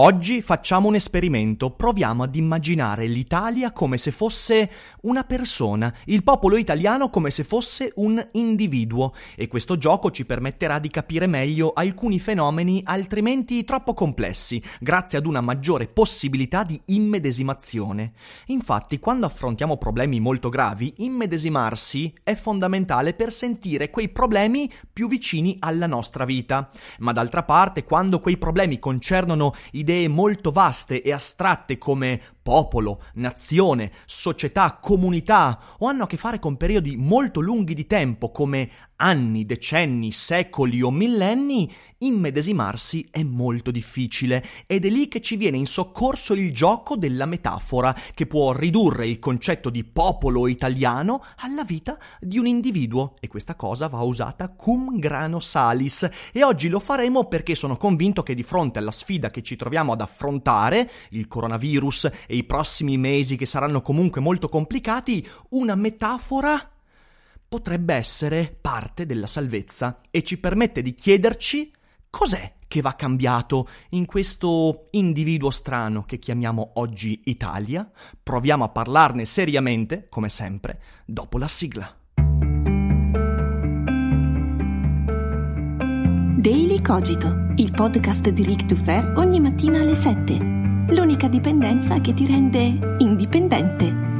Oggi facciamo un esperimento, proviamo ad immaginare l'Italia come se fosse una persona, il popolo italiano come se fosse un individuo e questo gioco ci permetterà di capire meglio alcuni fenomeni altrimenti troppo complessi, grazie ad una maggiore possibilità di immedesimazione. Infatti, quando affrontiamo problemi molto gravi, immedesimarsi è fondamentale per sentire quei problemi più vicini alla nostra vita. Ma d'altra parte, quando quei problemi concernono idee molto vaste e astratte come popolo, nazione, società, comunità o hanno a che fare con periodi molto lunghi di tempo come anni, decenni, secoli o millenni, immedesimarsi è molto difficile ed è lì che ci viene in soccorso il gioco della metafora che può ridurre il concetto di popolo italiano alla vita di un individuo. E questa cosa va usata cum grano salis. E oggi lo faremo perché sono convinto che di fronte alla sfida che ci troviamo ad affrontare, il coronavirus e i prossimi mesi che saranno comunque molto complicati, una metafora potrebbe essere parte della salvezza. E ci permette di chiederci cos'è che va cambiato in questo individuo strano che chiamiamo oggi Italia. Proviamo a parlarne seriamente, come sempre, dopo la sigla. Daily Cogito, il podcast di Rick Dufer ogni mattina alle 7. L'unica dipendenza che ti rende indipendente.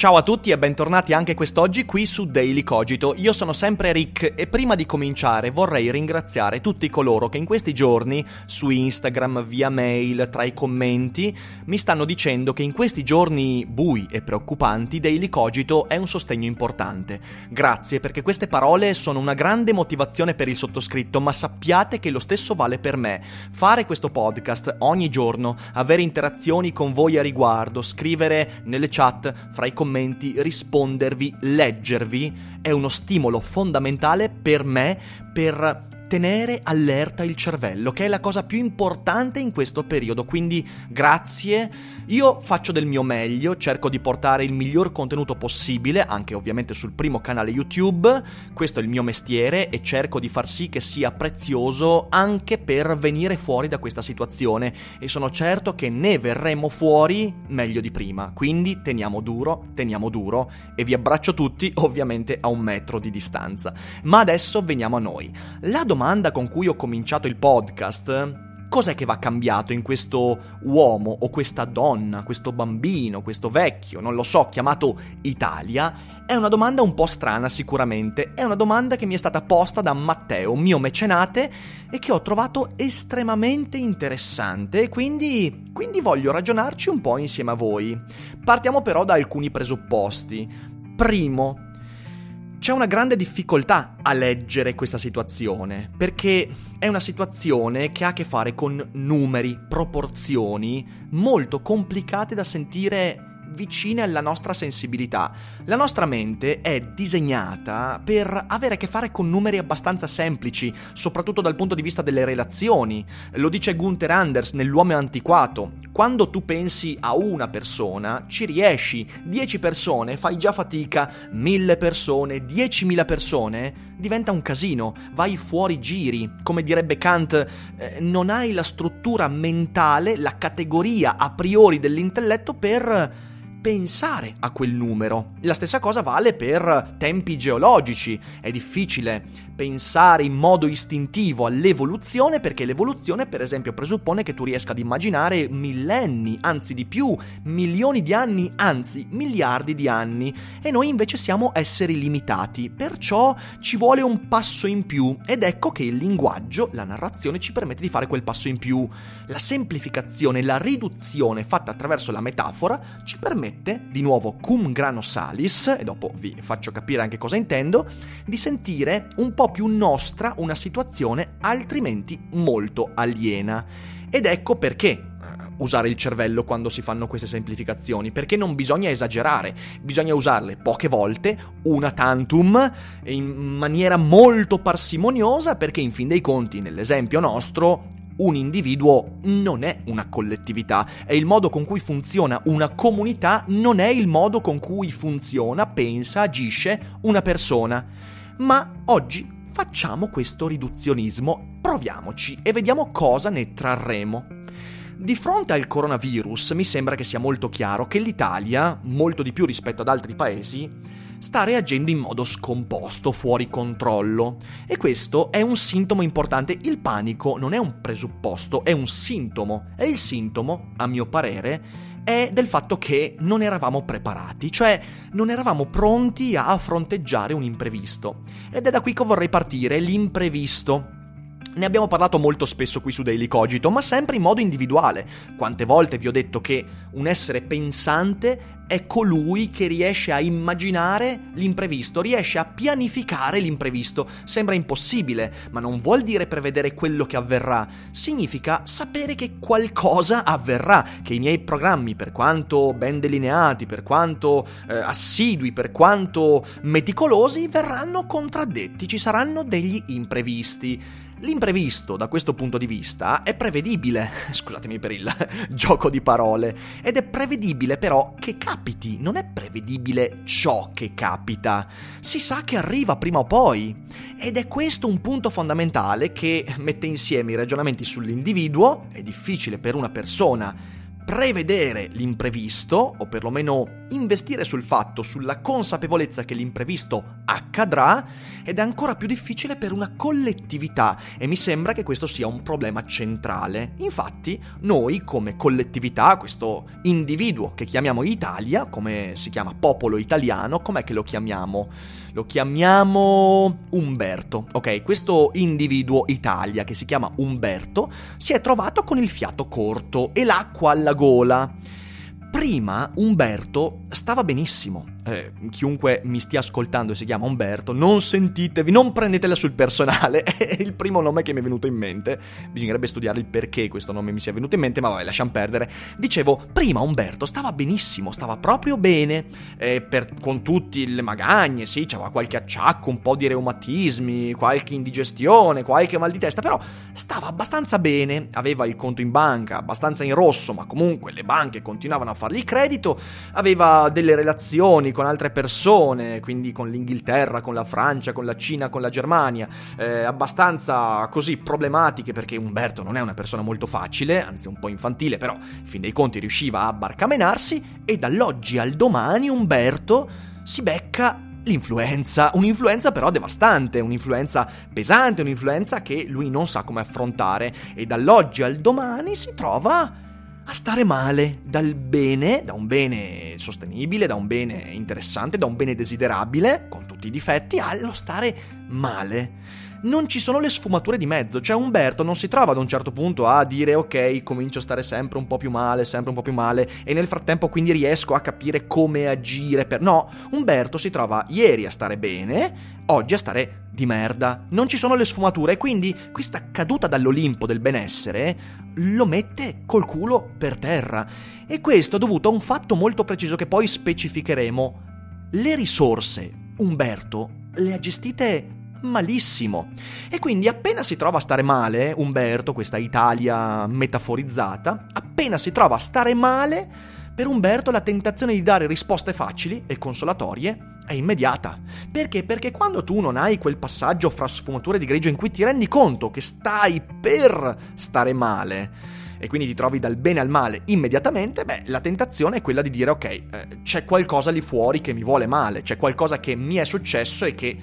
Ciao a tutti e bentornati anche quest'oggi qui su Daily Cogito. Io sono sempre Rick e prima di cominciare vorrei ringraziare tutti coloro che in questi giorni su Instagram, via mail, tra i commenti mi stanno dicendo che in questi giorni bui e preoccupanti Daily Cogito è un sostegno importante. Grazie perché queste parole sono una grande motivazione per il sottoscritto, ma sappiate che lo stesso vale per me. Fare questo podcast ogni giorno, avere interazioni con voi a riguardo, scrivere nelle chat, fra i commenti commenti, rispondervi, leggervi è uno stimolo fondamentale per me per tenere allerta il cervello, che è la cosa più importante in questo periodo. Quindi grazie, io faccio del mio meglio, cerco di portare il miglior contenuto possibile, anche ovviamente sul primo canale YouTube, questo è il mio mestiere e cerco di far sì che sia prezioso anche per venire fuori da questa situazione e sono certo che ne verremo fuori meglio di prima. Quindi teniamo duro, teniamo duro e vi abbraccio tutti ovviamente a un metro di distanza. Ma adesso veniamo a noi. La domanda domanda con cui ho cominciato il podcast, cos'è che va cambiato in questo uomo o questa donna, questo bambino, questo vecchio, non lo so, chiamato Italia, è una domanda un po' strana sicuramente, è una domanda che mi è stata posta da Matteo, mio mecenate, e che ho trovato estremamente interessante, quindi, quindi voglio ragionarci un po' insieme a voi. Partiamo però da alcuni presupposti. Primo, c'è una grande difficoltà a leggere questa situazione, perché è una situazione che ha a che fare con numeri, proporzioni molto complicate da sentire vicine alla nostra sensibilità. La nostra mente è disegnata per avere a che fare con numeri abbastanza semplici, soprattutto dal punto di vista delle relazioni. Lo dice Gunther Anders nell'uomo antiquato. Quando tu pensi a una persona, ci riesci. 10 persone, fai già fatica. 1000 persone, 10.000 persone, diventa un casino. Vai fuori giri. Come direbbe Kant, eh, non hai la struttura mentale, la categoria a priori dell'intelletto per pensare a quel numero. La stessa cosa vale per tempi geologici. È difficile pensare in modo istintivo all'evoluzione perché l'evoluzione, per esempio, presuppone che tu riesca ad immaginare millenni, anzi di più, milioni di anni, anzi miliardi di anni. E noi invece siamo esseri limitati, perciò ci vuole un passo in più ed ecco che il linguaggio, la narrazione ci permette di fare quel passo in più. La semplificazione, la riduzione fatta attraverso la metafora ci permette, di nuovo cum grano salis, e dopo vi faccio capire anche cosa intendo, di sentire un po' più nostra una situazione altrimenti molto aliena. Ed ecco perché eh, usare il cervello quando si fanno queste semplificazioni, perché non bisogna esagerare, bisogna usarle poche volte, una tantum, in maniera molto parsimoniosa, perché in fin dei conti, nell'esempio nostro, un individuo non è una collettività e il modo con cui funziona una comunità non è il modo con cui funziona, pensa, agisce una persona. Ma oggi facciamo questo riduzionismo, proviamoci e vediamo cosa ne trarremo. Di fronte al coronavirus mi sembra che sia molto chiaro che l'Italia, molto di più rispetto ad altri paesi, sta reagendo in modo scomposto, fuori controllo. E questo è un sintomo importante. Il panico non è un presupposto, è un sintomo. E il sintomo, a mio parere, è del fatto che non eravamo preparati, cioè non eravamo pronti a fronteggiare un imprevisto. Ed è da qui che vorrei partire, l'imprevisto. Ne abbiamo parlato molto spesso qui su Daily Cogito, ma sempre in modo individuale. Quante volte vi ho detto che un essere pensante è colui che riesce a immaginare l'imprevisto, riesce a pianificare l'imprevisto. Sembra impossibile, ma non vuol dire prevedere quello che avverrà, significa sapere che qualcosa avverrà, che i miei programmi, per quanto ben delineati, per quanto eh, assidui, per quanto meticolosi, verranno contraddetti, ci saranno degli imprevisti. L'imprevisto, da questo punto di vista, è prevedibile, scusatemi per il gioco di parole, ed è prevedibile però che capiti, non è prevedibile ciò che capita. Si sa che arriva prima o poi. Ed è questo un punto fondamentale che mette insieme i ragionamenti sull'individuo, è difficile per una persona prevedere l'imprevisto, o perlomeno investire sul fatto, sulla consapevolezza che l'imprevisto accadrà, ed è ancora più difficile per una collettività e mi sembra che questo sia un problema centrale. Infatti, noi come collettività, questo individuo che chiamiamo Italia, come si chiama popolo italiano, com'è che lo chiamiamo? Lo chiamiamo Umberto, ok? Questo individuo Italia che si chiama Umberto si è trovato con il fiato corto e l'acqua alla gola. Prima Umberto stava benissimo, eh, chiunque mi stia ascoltando e si chiama Umberto, non sentitevi, non prendetela sul personale, è il primo nome che mi è venuto in mente, bisognerebbe studiare il perché questo nome mi sia venuto in mente, ma vabbè, lasciamo perdere. Dicevo, prima Umberto stava benissimo, stava proprio bene, eh, per, con tutte le magagne, sì, c'aveva qualche acciacco, un po' di reumatismi, qualche indigestione, qualche mal di testa, però stava abbastanza bene, aveva il conto in banca, abbastanza in rosso, ma comunque le banche continuavano a fargli credito, aveva delle relazioni, con altre persone, quindi con l'Inghilterra, con la Francia, con la Cina, con la Germania, eh, abbastanza così problematiche perché Umberto non è una persona molto facile, anzi un po' infantile, però in fin dei conti riusciva a barcamenarsi e dall'oggi al domani Umberto si becca l'influenza, un'influenza però devastante, un'influenza pesante, un'influenza che lui non sa come affrontare e dall'oggi al domani si trova a stare male dal bene, da un bene sostenibile, da un bene interessante, da un bene desiderabile, con tutti i difetti, allo stare male. Non ci sono le sfumature di mezzo, cioè Umberto non si trova ad un certo punto a dire ok, comincio a stare sempre un po' più male, sempre un po' più male e nel frattempo quindi riesco a capire come agire per... No, Umberto si trova ieri a stare bene, oggi a stare di merda. Non ci sono le sfumature e quindi questa caduta dall'Olimpo del benessere lo mette col culo per terra. E questo è dovuto a un fatto molto preciso che poi specificheremo. Le risorse, Umberto, le ha gestite malissimo. E quindi appena si trova a stare male, Umberto, questa Italia metaforizzata, appena si trova a stare male, per Umberto la tentazione di dare risposte facili e consolatorie è immediata. Perché? Perché quando tu non hai quel passaggio fra sfumature di grigio in cui ti rendi conto che stai per stare male, e quindi ti trovi dal bene al male immediatamente, beh, la tentazione è quella di dire ok, eh, c'è qualcosa lì fuori che mi vuole male, c'è qualcosa che mi è successo e che...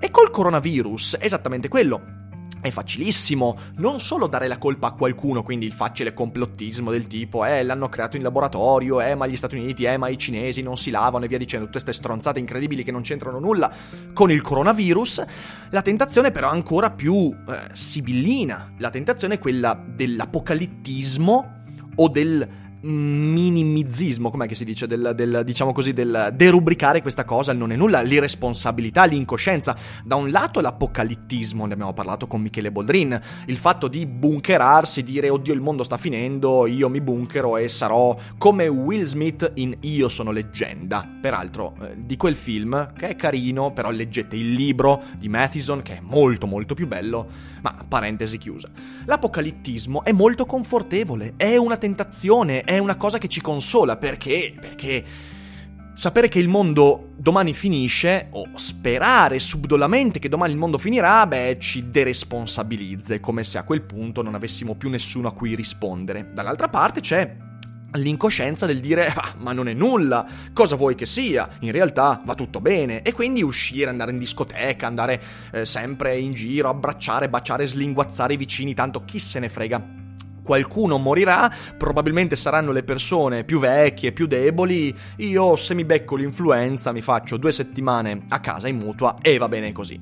E col coronavirus è esattamente quello. È facilissimo non solo dare la colpa a qualcuno, quindi il facile complottismo del tipo eh l'hanno creato in laboratorio, eh ma gli Stati Uniti, eh ma i cinesi non si lavano e via dicendo, tutte queste stronzate incredibili che non c'entrano nulla con il coronavirus, la tentazione però ancora più eh, sibillina, la tentazione è quella dell'apocalittismo o del minimizzismo, com'è che si dice, del, del, diciamo così, del derubricare questa cosa, il non è nulla, l'irresponsabilità, l'incoscienza. Da un lato l'apocalittismo, ne abbiamo parlato con Michele Boldrin, il fatto di bunkerarsi, dire oddio il mondo sta finendo, io mi bunkero e sarò come Will Smith in Io sono leggenda. Peraltro, eh, di quel film, che è carino, però leggete il libro di Mathison, che è molto molto più bello, ma parentesi chiusa. L'apocalittismo è molto confortevole, è una tentazione, è una cosa che ci consola perché perché sapere che il mondo domani finisce o sperare subdolamente che domani il mondo finirà, beh, ci deresponsabilizza, come se a quel punto non avessimo più nessuno a cui rispondere. Dall'altra parte c'è l'incoscienza del dire ah, ma non è nulla, cosa vuoi che sia, in realtà va tutto bene. E quindi uscire, andare in discoteca, andare eh, sempre in giro, abbracciare, baciare, slinguazzare i vicini, tanto chi se ne frega qualcuno morirà, probabilmente saranno le persone più vecchie, più deboli, io se mi becco l'influenza mi faccio due settimane a casa in mutua e va bene così.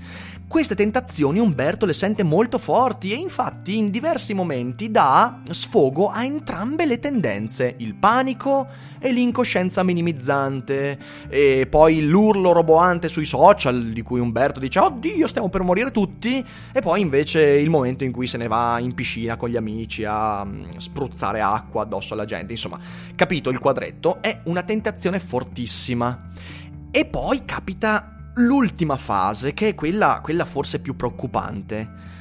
Queste tentazioni Umberto le sente molto forti e infatti in diversi momenti dà sfogo a entrambe le tendenze, il panico e l'incoscienza minimizzante e poi l'urlo roboante sui social di cui Umberto dice oddio stiamo per morire tutti e poi invece il momento in cui se ne va in piscina con gli amici a mm, spruzzare acqua addosso alla gente, insomma capito il quadretto è una tentazione fortissima e poi capita l'ultima fase, che è quella, quella forse più preoccupante.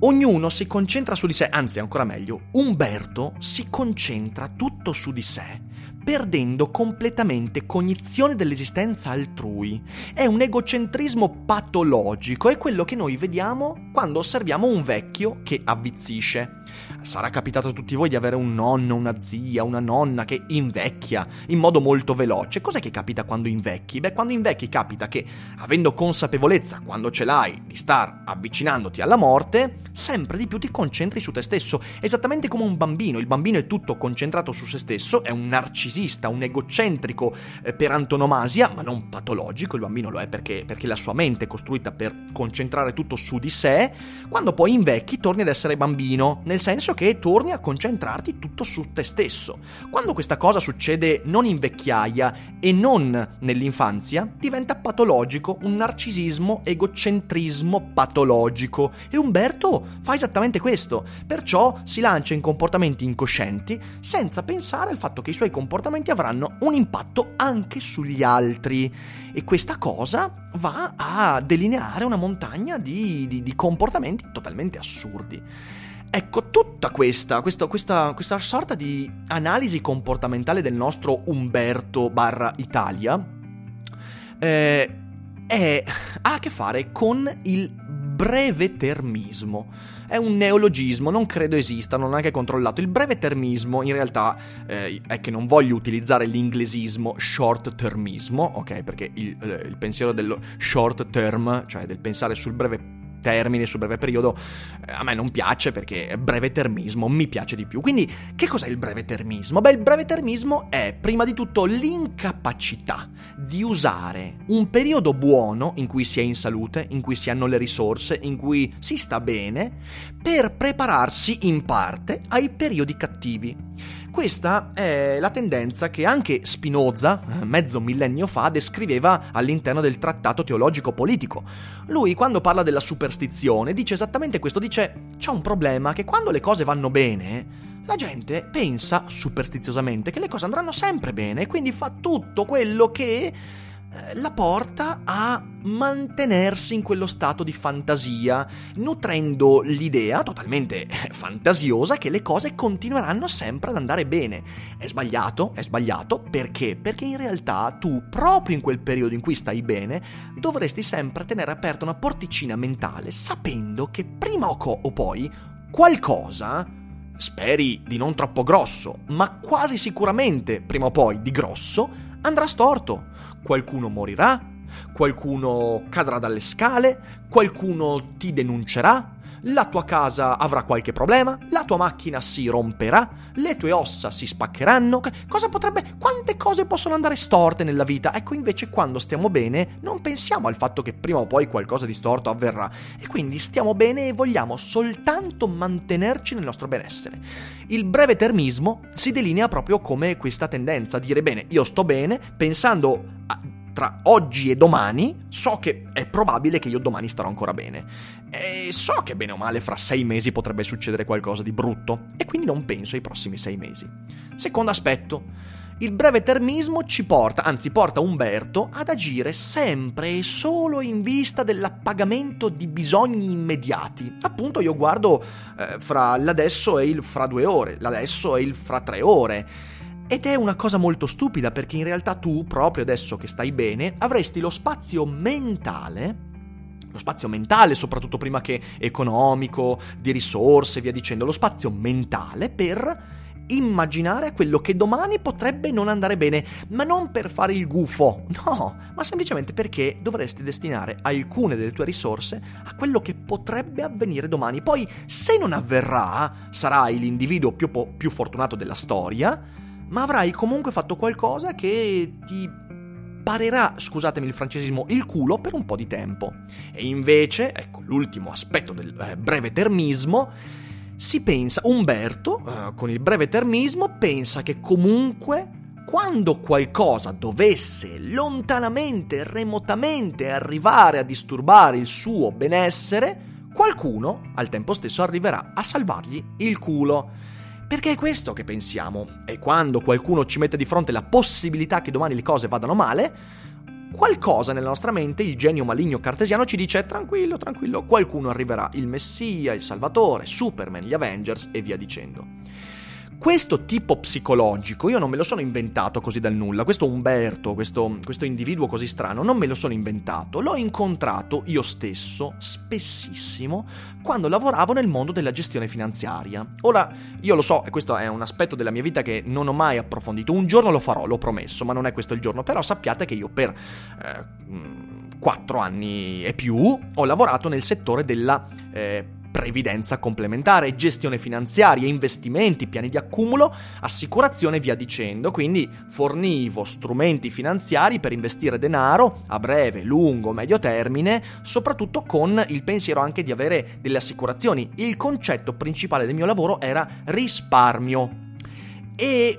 Ognuno si concentra su di sé, anzi ancora meglio, Umberto si concentra tutto su di sé perdendo completamente cognizione dell'esistenza altrui. È un egocentrismo patologico, è quello che noi vediamo quando osserviamo un vecchio che avvizzisce. Sarà capitato a tutti voi di avere un nonno, una zia, una nonna che invecchia in modo molto veloce. Cos'è che capita quando invecchi? Beh, quando invecchi capita che, avendo consapevolezza, quando ce l'hai, di star avvicinandoti alla morte, sempre di più ti concentri su te stesso, esattamente come un bambino. Il bambino è tutto concentrato su se stesso, è un narcisista, un egocentrico eh, per antonomasia, ma non patologico. Il bambino lo è perché, perché la sua mente è costruita per concentrare tutto su di sé. Quando poi invecchi, torni ad essere bambino, nel senso che torni a concentrarti tutto su te stesso. Quando questa cosa succede non in vecchiaia e non nell'infanzia, diventa patologico, un narcisismo, egocentrismo patologico. E Umberto fa esattamente questo, perciò si lancia in comportamenti incoscienti senza pensare al fatto che i suoi comportamenti avranno un impatto anche sugli altri. E questa cosa va a delineare una montagna di, di, di comportamenti totalmente assurdi. Ecco, tutta questa, questa, questa, questa sorta di analisi comportamentale del nostro Umberto barra Italia eh, è, ha a che fare con il breve termismo. È un neologismo, non credo esista, non ho neanche controllato. Il breve termismo in realtà eh, è che non voglio utilizzare l'inglesismo short termismo, ok? Perché il, eh, il pensiero dello short term, cioè del pensare sul breve termine sul breve periodo eh, a me non piace perché breve termismo mi piace di più. Quindi che cos'è il breve termismo? Beh, il breve termismo è prima di tutto l'incapacità di usare un periodo buono in cui si è in salute, in cui si hanno le risorse, in cui si sta bene, per prepararsi in parte ai periodi cattivi. Questa è la tendenza che anche Spinoza, mezzo millennio fa, descriveva all'interno del trattato teologico politico. Lui, quando parla della superstizione, dice esattamente questo, dice c'è un problema che quando le cose vanno bene, la gente pensa superstiziosamente che le cose andranno sempre bene e quindi fa tutto quello che eh, la porta a mantenersi in quello stato di fantasia, nutrendo l'idea totalmente eh, fantasiosa che le cose continueranno sempre ad andare bene. È sbagliato, è sbagliato perché? Perché in realtà tu, proprio in quel periodo in cui stai bene, dovresti sempre tenere aperta una porticina mentale, sapendo che prima o, co- o poi qualcosa speri di non troppo grosso, ma quasi sicuramente prima o poi di grosso, andrà storto. Qualcuno morirà, qualcuno cadrà dalle scale, qualcuno ti denuncerà, la tua casa avrà qualche problema, la tua macchina si romperà, le tue ossa si spaccheranno. Cosa potrebbe. Quante cose possono andare storte nella vita? Ecco, invece, quando stiamo bene, non pensiamo al fatto che prima o poi qualcosa di storto avverrà. E quindi stiamo bene e vogliamo soltanto mantenerci nel nostro benessere. Il breve termismo si delinea proprio come questa tendenza a dire: bene, io sto bene, pensando. A tra oggi e domani, so che è probabile che io domani starò ancora bene. E so che bene o male fra sei mesi potrebbe succedere qualcosa di brutto, e quindi non penso ai prossimi sei mesi. Secondo aspetto. Il breve termismo ci porta, anzi porta Umberto, ad agire sempre e solo in vista dell'appagamento di bisogni immediati. Appunto io guardo eh, fra l'adesso e il fra due ore, l'adesso e il fra tre ore. Ed è una cosa molto stupida perché in realtà tu, proprio adesso che stai bene, avresti lo spazio mentale lo spazio mentale, soprattutto prima che economico, di risorse, via dicendo, lo spazio mentale per immaginare quello che domani potrebbe non andare bene, ma non per fare il gufo, no, ma semplicemente perché dovresti destinare alcune delle tue risorse a quello che potrebbe avvenire domani. Poi, se non avverrà, sarai l'individuo più, po- più fortunato della storia, ma avrai comunque fatto qualcosa che ti parerà, scusatemi il francesismo, il culo per un po' di tempo. E invece, ecco l'ultimo aspetto del eh, breve termismo, si pensa, Umberto, eh, con il breve termismo, pensa che comunque quando qualcosa dovesse lontanamente, remotamente arrivare a disturbare il suo benessere, qualcuno al tempo stesso arriverà a salvargli il culo. Perché è questo che pensiamo. E quando qualcuno ci mette di fronte la possibilità che domani le cose vadano male, qualcosa nella nostra mente, il genio maligno cartesiano ci dice tranquillo, tranquillo, qualcuno arriverà, il Messia, il Salvatore, Superman, gli Avengers e via dicendo. Questo tipo psicologico io non me lo sono inventato così dal nulla, questo Umberto, questo, questo, individuo così strano, non me lo sono inventato, l'ho incontrato io stesso spessissimo quando lavoravo nel mondo della gestione finanziaria. Ora, io lo so, e questo è un aspetto della mia vita che non ho mai approfondito, un giorno lo farò, l'ho promesso, ma non è questo il giorno, però sappiate che io per... Eh, 4 anni e più ho lavorato nel settore della eh, previdenza complementare, gestione finanziaria, investimenti, piani di accumulo, assicurazione e via dicendo. Quindi fornivo strumenti finanziari per investire denaro a breve, lungo, medio termine, soprattutto con il pensiero anche di avere delle assicurazioni. Il concetto principale del mio lavoro era risparmio. E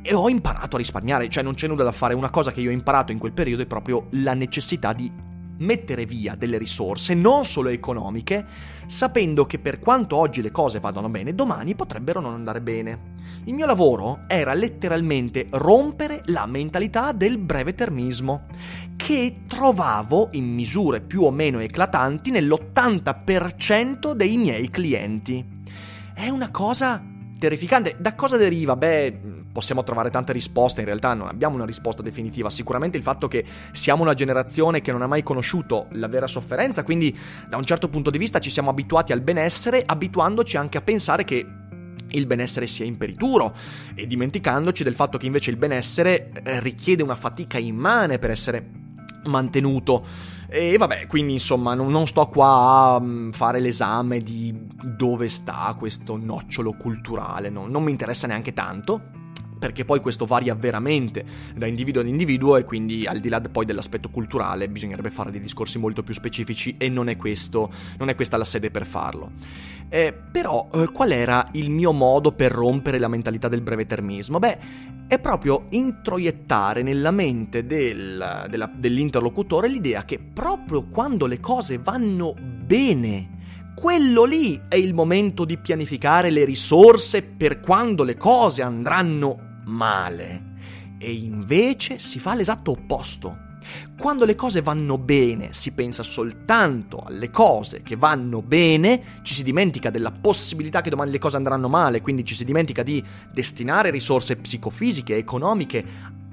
e ho imparato a risparmiare, cioè non c'è nulla da fare, una cosa che io ho imparato in quel periodo è proprio la necessità di mettere via delle risorse, non solo economiche, sapendo che per quanto oggi le cose vadano bene, domani potrebbero non andare bene. Il mio lavoro era letteralmente rompere la mentalità del breve termismo, che trovavo in misure più o meno eclatanti nell'80% dei miei clienti. È una cosa terrificante. Da cosa deriva? Beh, possiamo trovare tante risposte, in realtà non abbiamo una risposta definitiva. Sicuramente il fatto che siamo una generazione che non ha mai conosciuto la vera sofferenza, quindi da un certo punto di vista ci siamo abituati al benessere, abituandoci anche a pensare che il benessere sia imperituro e dimenticandoci del fatto che invece il benessere eh, richiede una fatica immane per essere mantenuto. E vabbè, quindi insomma non, non, sto qua a mm, fare l'esame di dove sta questo nocciolo culturale, no, non mi interessa neanche tanto perché poi questo varia veramente da individuo ad individuo e quindi al di là poi dell'aspetto culturale bisognerebbe fare dei discorsi molto più specifici e non è, questo, non è questa la sede per farlo. Eh, però eh, qual era il mio modo per rompere la mentalità del breve termismo? Beh, è proprio introiettare nella mente del, della, dell'interlocutore l'idea che proprio quando le cose vanno bene, quello lì è il momento di pianificare le risorse per quando le cose andranno male. E invece si fa l'esatto opposto. Quando le cose vanno bene si pensa soltanto alle cose che vanno bene, ci si dimentica della possibilità che domani le cose andranno male, quindi ci si dimentica di destinare risorse psicofisiche, economiche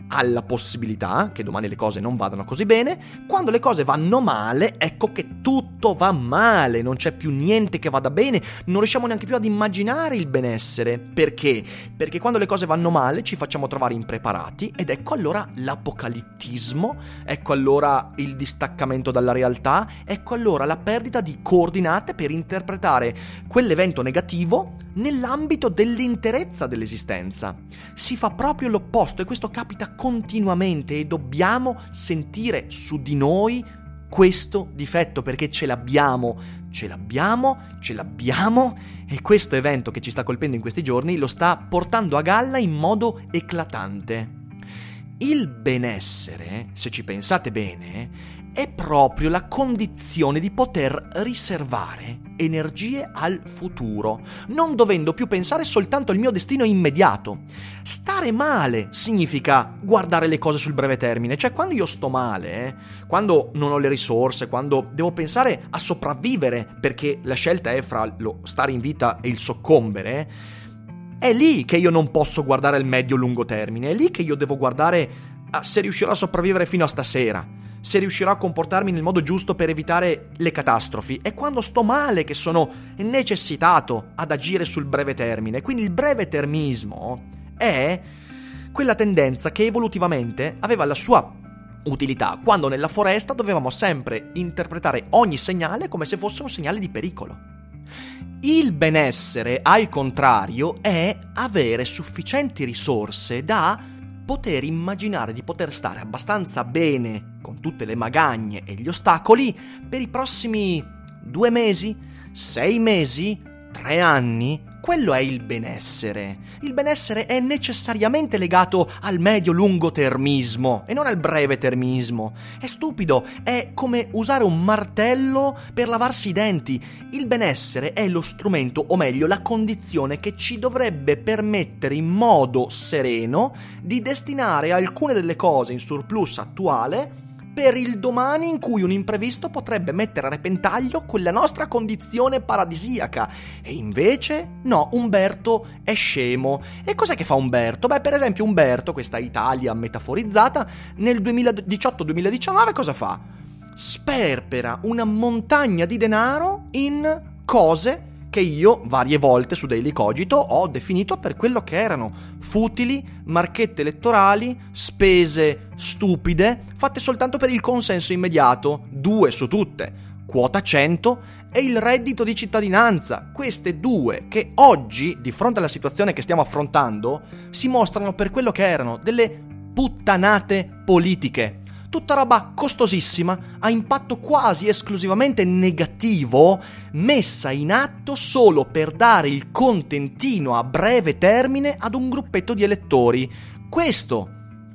alla possibilità che domani le cose non vadano così bene, quando le cose vanno male, ecco che tutto va male, non c'è più niente che vada bene, non riusciamo neanche più ad immaginare il benessere. Perché? Perché quando le cose vanno male ci facciamo trovare impreparati ed ecco allora l'apocalittismo, ecco allora il distaccamento dalla realtà, ecco allora la perdita di coordinate per interpretare quell'evento negativo nell'ambito dell'interezza dell'esistenza. Si fa proprio l'opposto e questo capita continuamente e dobbiamo sentire su di noi questo difetto perché ce l'abbiamo, ce l'abbiamo, ce l'abbiamo e questo evento che ci sta colpendo in questi giorni lo sta portando a galla in modo eclatante. Il benessere, se ci pensate bene, è proprio la condizione di poter riservare energie al futuro, non dovendo più pensare soltanto al mio destino immediato. Stare male significa guardare le cose sul breve termine, cioè quando io sto male, eh, quando non ho le risorse, quando devo pensare a sopravvivere perché la scelta è fra lo stare in vita e il soccombere, è lì che io non posso guardare il medio-lungo termine, è lì che io devo guardare a se riuscirò a sopravvivere fino a stasera se riuscirò a comportarmi nel modo giusto per evitare le catastrofi. È quando sto male che sono necessitato ad agire sul breve termine. Quindi il breve termismo è quella tendenza che evolutivamente aveva la sua utilità, quando nella foresta dovevamo sempre interpretare ogni segnale come se fosse un segnale di pericolo. Il benessere, al contrario, è avere sufficienti risorse da poter immaginare di poter stare abbastanza bene con tutte le magagne e gli ostacoli per i prossimi due mesi, sei mesi, tre anni, quello è il benessere. Il benessere è necessariamente legato al medio-lungo termismo e non al breve termismo. È stupido, è come usare un martello per lavarsi i denti. Il benessere è lo strumento, o meglio, la condizione che ci dovrebbe permettere in modo sereno di destinare alcune delle cose in surplus attuale per il domani in cui un imprevisto potrebbe mettere a repentaglio quella nostra condizione paradisiaca. E invece, no, Umberto è scemo. E cos'è che fa Umberto? Beh, per esempio, Umberto, questa Italia metaforizzata, nel 2018-2019 cosa fa? Sperpera una montagna di denaro in cose che io varie volte su Daily Cogito ho definito per quello che erano futili, marchette elettorali, spese stupide, fatte soltanto per il consenso immediato, due su tutte, quota 100 e il reddito di cittadinanza. Queste due che oggi, di fronte alla situazione che stiamo affrontando, si mostrano per quello che erano delle puttanate politiche tutta roba costosissima, a impatto quasi esclusivamente negativo, messa in atto solo per dare il contentino a breve termine ad un gruppetto di elettori. Questo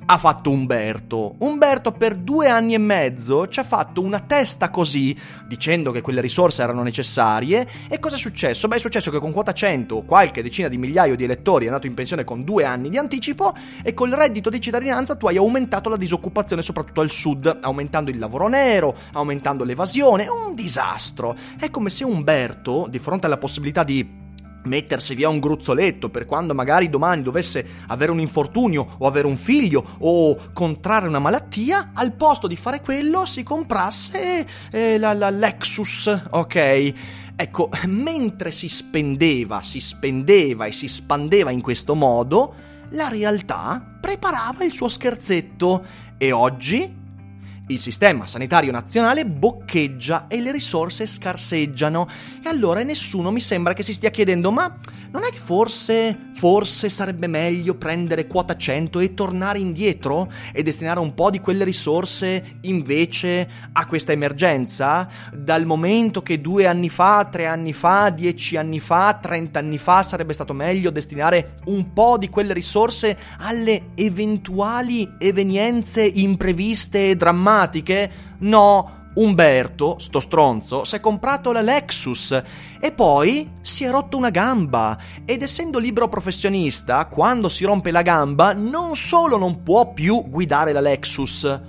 ha fatto Umberto. Umberto per due anni e mezzo ci ha fatto una testa così, dicendo che quelle risorse erano necessarie. E cosa è successo? Beh, è successo che con quota 100 qualche decina di migliaio di elettori è andato in pensione con due anni di anticipo e col reddito di cittadinanza tu hai aumentato la disoccupazione soprattutto al sud, aumentando il lavoro nero, aumentando l'evasione. Un disastro. È come se Umberto, di fronte alla possibilità di mettersi via un gruzzoletto per quando magari domani dovesse avere un infortunio o avere un figlio o contrarre una malattia, al posto di fare quello si comprasse eh, la, la Lexus, ok? Ecco, mentre si spendeva, si spendeva e si spandeva in questo modo, la realtà preparava il suo scherzetto e oggi il sistema sanitario nazionale boccheggia e le risorse scarseggiano. E allora nessuno mi sembra che si stia chiedendo: ma non è che forse, forse sarebbe meglio prendere quota 100 e tornare indietro e destinare un po' di quelle risorse invece a questa emergenza? Dal momento che due anni fa, tre anni fa, dieci anni fa, trent'anni fa sarebbe stato meglio destinare un po' di quelle risorse alle eventuali evenienze impreviste e drammatiche? No, Umberto, sto stronzo, si è comprato la Lexus e poi si è rotto una gamba ed essendo libero professionista, quando si rompe la gamba non solo non può più guidare la Lexus,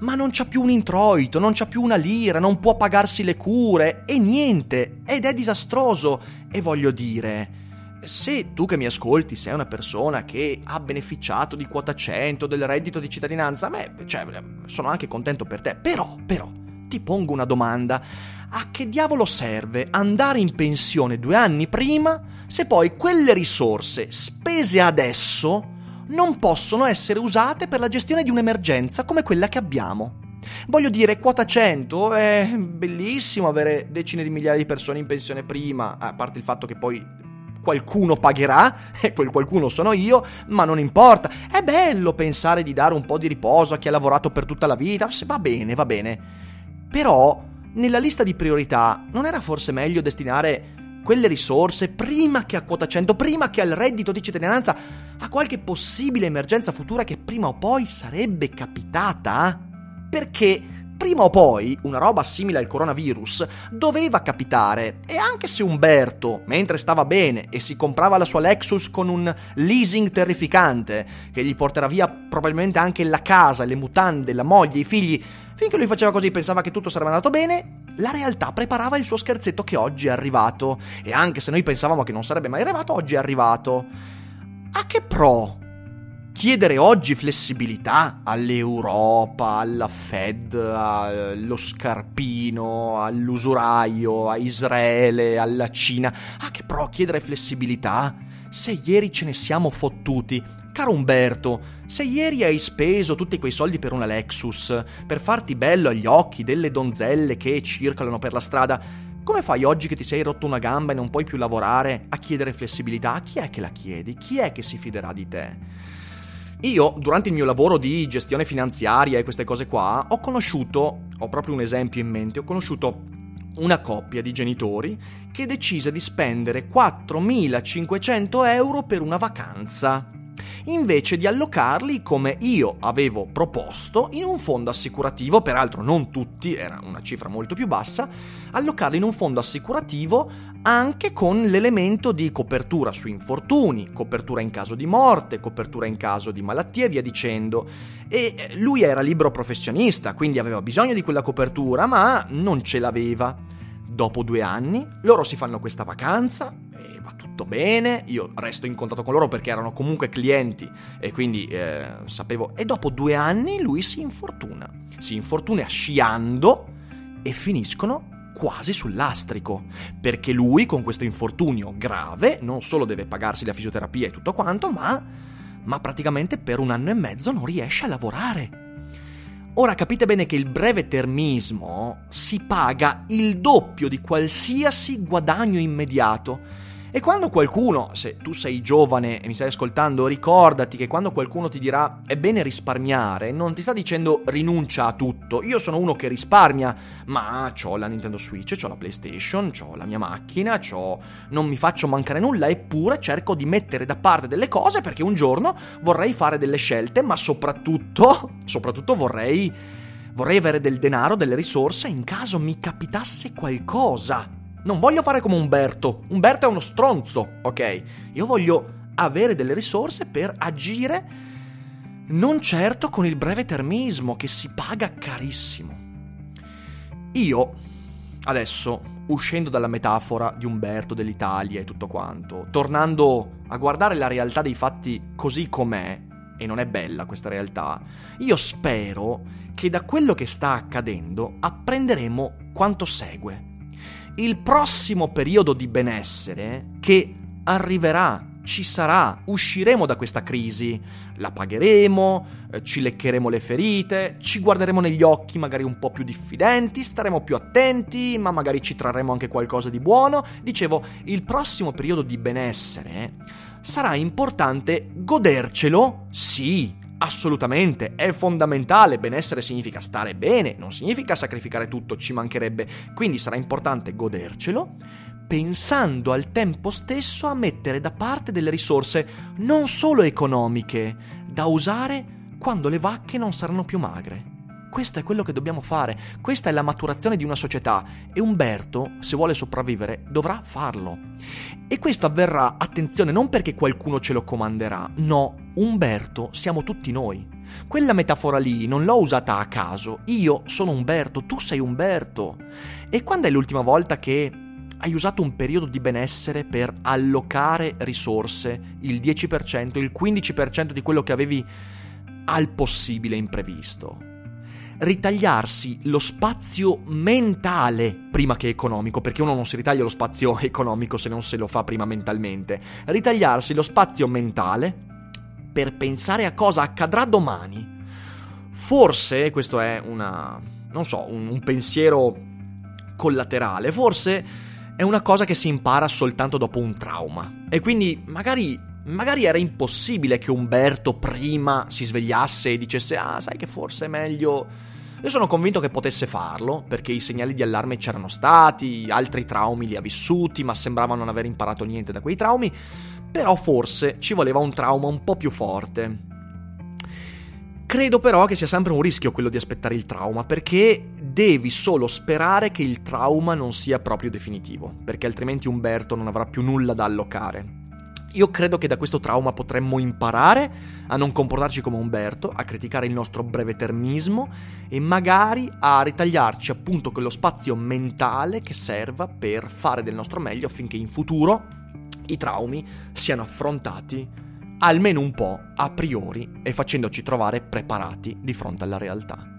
ma non c'ha più un introito, non c'ha più una lira, non può pagarsi le cure e niente ed è disastroso e voglio dire se tu che mi ascolti sei una persona che ha beneficiato di quota 100 del reddito di cittadinanza, me, cioè, sono anche contento per te. Però, però, ti pongo una domanda. A che diavolo serve andare in pensione due anni prima se poi quelle risorse spese adesso non possono essere usate per la gestione di un'emergenza come quella che abbiamo? Voglio dire, quota 100 è bellissimo avere decine di migliaia di persone in pensione prima, a parte il fatto che poi qualcuno pagherà, e quel qualcuno sono io, ma non importa. È bello pensare di dare un po' di riposo a chi ha lavorato per tutta la vita, va bene, va bene. Però, nella lista di priorità, non era forse meglio destinare quelle risorse prima che a quota 100, prima che al reddito di cittadinanza, a qualche possibile emergenza futura che prima o poi sarebbe capitata? Perché prima o poi una roba simile al coronavirus doveva capitare e anche se Umberto, mentre stava bene e si comprava la sua Lexus con un leasing terrificante che gli porterà via probabilmente anche la casa, le mutande, la moglie, i figli, finché lui faceva così pensava che tutto sarebbe andato bene, la realtà preparava il suo scherzetto che oggi è arrivato e anche se noi pensavamo che non sarebbe mai arrivato, oggi è arrivato. A che pro chiedere oggi flessibilità all'Europa, alla Fed, allo scarpino, all'usuraio, a Israele, alla Cina. Ah, che pro chiedere flessibilità? Se ieri ce ne siamo fottuti. Caro Umberto, se ieri hai speso tutti quei soldi per una Lexus, per farti bello agli occhi delle donzelle che circolano per la strada, come fai oggi che ti sei rotto una gamba e non puoi più lavorare a chiedere flessibilità? A chi è che la chiedi? Chi è che si fiderà di te? Io, durante il mio lavoro di gestione finanziaria e queste cose qua, ho conosciuto, ho proprio un esempio in mente, ho conosciuto una coppia di genitori che decise di spendere 4.500 euro per una vacanza invece di allocarli come io avevo proposto in un fondo assicurativo, peraltro non tutti, era una cifra molto più bassa, allocarli in un fondo assicurativo anche con l'elemento di copertura su infortuni, copertura in caso di morte, copertura in caso di malattia e via dicendo. E eh, lui era libero professionista, quindi aveva bisogno di quella copertura, ma non ce l'aveva. Dopo due anni loro si fanno questa vacanza e va tutto bene, io resto in contatto con loro perché erano comunque clienti e quindi eh, sapevo... E dopo due anni lui si infortuna, si infortuna sciando e finiscono quasi sul lastrico, perché lui con questo infortunio grave non solo deve pagarsi la fisioterapia e tutto quanto, ma, ma praticamente per un anno e mezzo non riesce a lavorare. Ora capite bene che il breve termismo si paga il doppio di qualsiasi guadagno immediato e quando qualcuno, se tu sei giovane e mi stai ascoltando, ricordati che quando qualcuno ti dirà è bene risparmiare, non ti sta dicendo rinuncia a tutto. Io sono uno che risparmia, ma ho la Nintendo Switch, ho la PlayStation, ho la mia macchina, c'ho... non mi faccio mancare nulla, eppure cerco di mettere da parte delle cose perché un giorno vorrei fare delle scelte, ma soprattutto, soprattutto vorrei vorrei avere del denaro, delle risorse in caso mi capitasse qualcosa. Non voglio fare come Umberto. Umberto è uno stronzo, ok? Io voglio avere delle risorse per agire non certo con il breve termismo che si paga carissimo. Io, adesso, uscendo dalla metafora di Umberto, dell'Italia e tutto quanto, tornando a guardare la realtà dei fatti così com'è, e non è bella questa realtà, io spero che da quello che sta accadendo apprenderemo quanto segue il prossimo periodo di benessere che arriverà, ci sarà, usciremo da questa crisi, la pagheremo, eh, ci leccheremo le ferite, ci guarderemo negli occhi magari un po' più diffidenti, staremo più attenti, ma magari ci trarremo anche qualcosa di buono. Dicevo, il prossimo periodo di benessere sarà importante godercelo, sì, Assolutamente, è fondamentale, benessere significa stare bene, non significa sacrificare tutto, ci mancherebbe, quindi sarà importante godercelo, pensando al tempo stesso a mettere da parte delle risorse non solo economiche, da usare quando le vacche non saranno più magre. Questo è quello che dobbiamo fare, questa è la maturazione di una società e Umberto, se vuole sopravvivere, dovrà farlo. E questo avverrà, attenzione, non perché qualcuno ce lo comanderà, no, Umberto siamo tutti noi. Quella metafora lì non l'ho usata a caso, io sono Umberto, tu sei Umberto. E quando è l'ultima volta che hai usato un periodo di benessere per allocare risorse, il 10%, il 15% di quello che avevi al possibile imprevisto. Ritagliarsi lo spazio mentale prima che economico, perché uno non si ritaglia lo spazio economico se non se lo fa prima mentalmente. Ritagliarsi lo spazio mentale per pensare a cosa accadrà domani. Forse, questo è una, non so, un, un pensiero collaterale, forse è una cosa che si impara soltanto dopo un trauma. E quindi magari, magari era impossibile che Umberto prima si svegliasse e dicesse ah, sai che forse è meglio... Io sono convinto che potesse farlo, perché i segnali di allarme c'erano stati, altri traumi li ha vissuti, ma sembrava non aver imparato niente da quei traumi, però forse ci voleva un trauma un po' più forte. Credo però che sia sempre un rischio quello di aspettare il trauma, perché devi solo sperare che il trauma non sia proprio definitivo, perché altrimenti Umberto non avrà più nulla da allocare. Io credo che da questo trauma potremmo imparare a non comportarci come Umberto, a criticare il nostro breve termismo e magari a ritagliarci appunto quello spazio mentale che serva per fare del nostro meglio affinché in futuro i traumi siano affrontati almeno un po' a priori e facendoci trovare preparati di fronte alla realtà.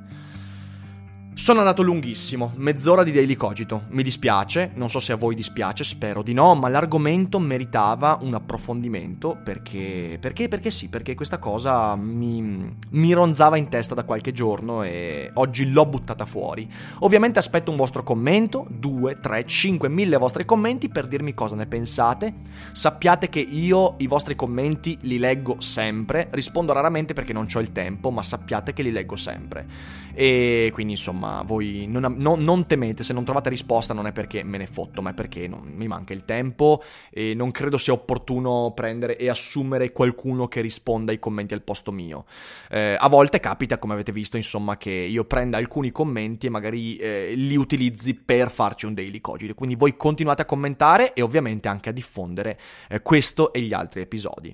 Sono andato lunghissimo, mezz'ora di Daily Cogito. Mi dispiace, non so se a voi dispiace, spero di no, ma l'argomento meritava un approfondimento perché, perché, perché sì, perché questa cosa mi, mi ronzava in testa da qualche giorno e oggi l'ho buttata fuori. Ovviamente aspetto un vostro commento, 2, 3, 5, mille vostri commenti per dirmi cosa ne pensate. Sappiate che io i vostri commenti li leggo sempre, rispondo raramente perché non ho il tempo, ma sappiate che li leggo sempre. E quindi insomma, voi non, non, non, temete, se non trovate risposta non è perché me ne fotto, ma è perché non, mi manca il tempo e non credo sia opportuno prendere e assumere qualcuno che risponda ai commenti al posto mio. Eh, a volte capita, come avete visto, insomma, che io prenda alcuni commenti e magari eh, li utilizzi per farci un daily cogito. Quindi voi continuate a commentare e ovviamente anche a diffondere eh, questo e gli altri episodi.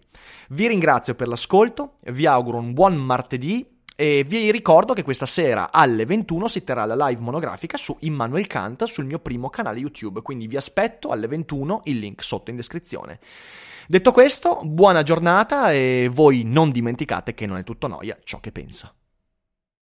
Vi ringrazio per l'ascolto, vi auguro un buon martedì e vi ricordo che questa sera alle 21 si terrà la live monografica su Immanuel Kant sul mio primo canale YouTube, quindi vi aspetto alle 21, il link sotto in descrizione. Detto questo, buona giornata e voi non dimenticate che non è tutto noia ciò che pensa.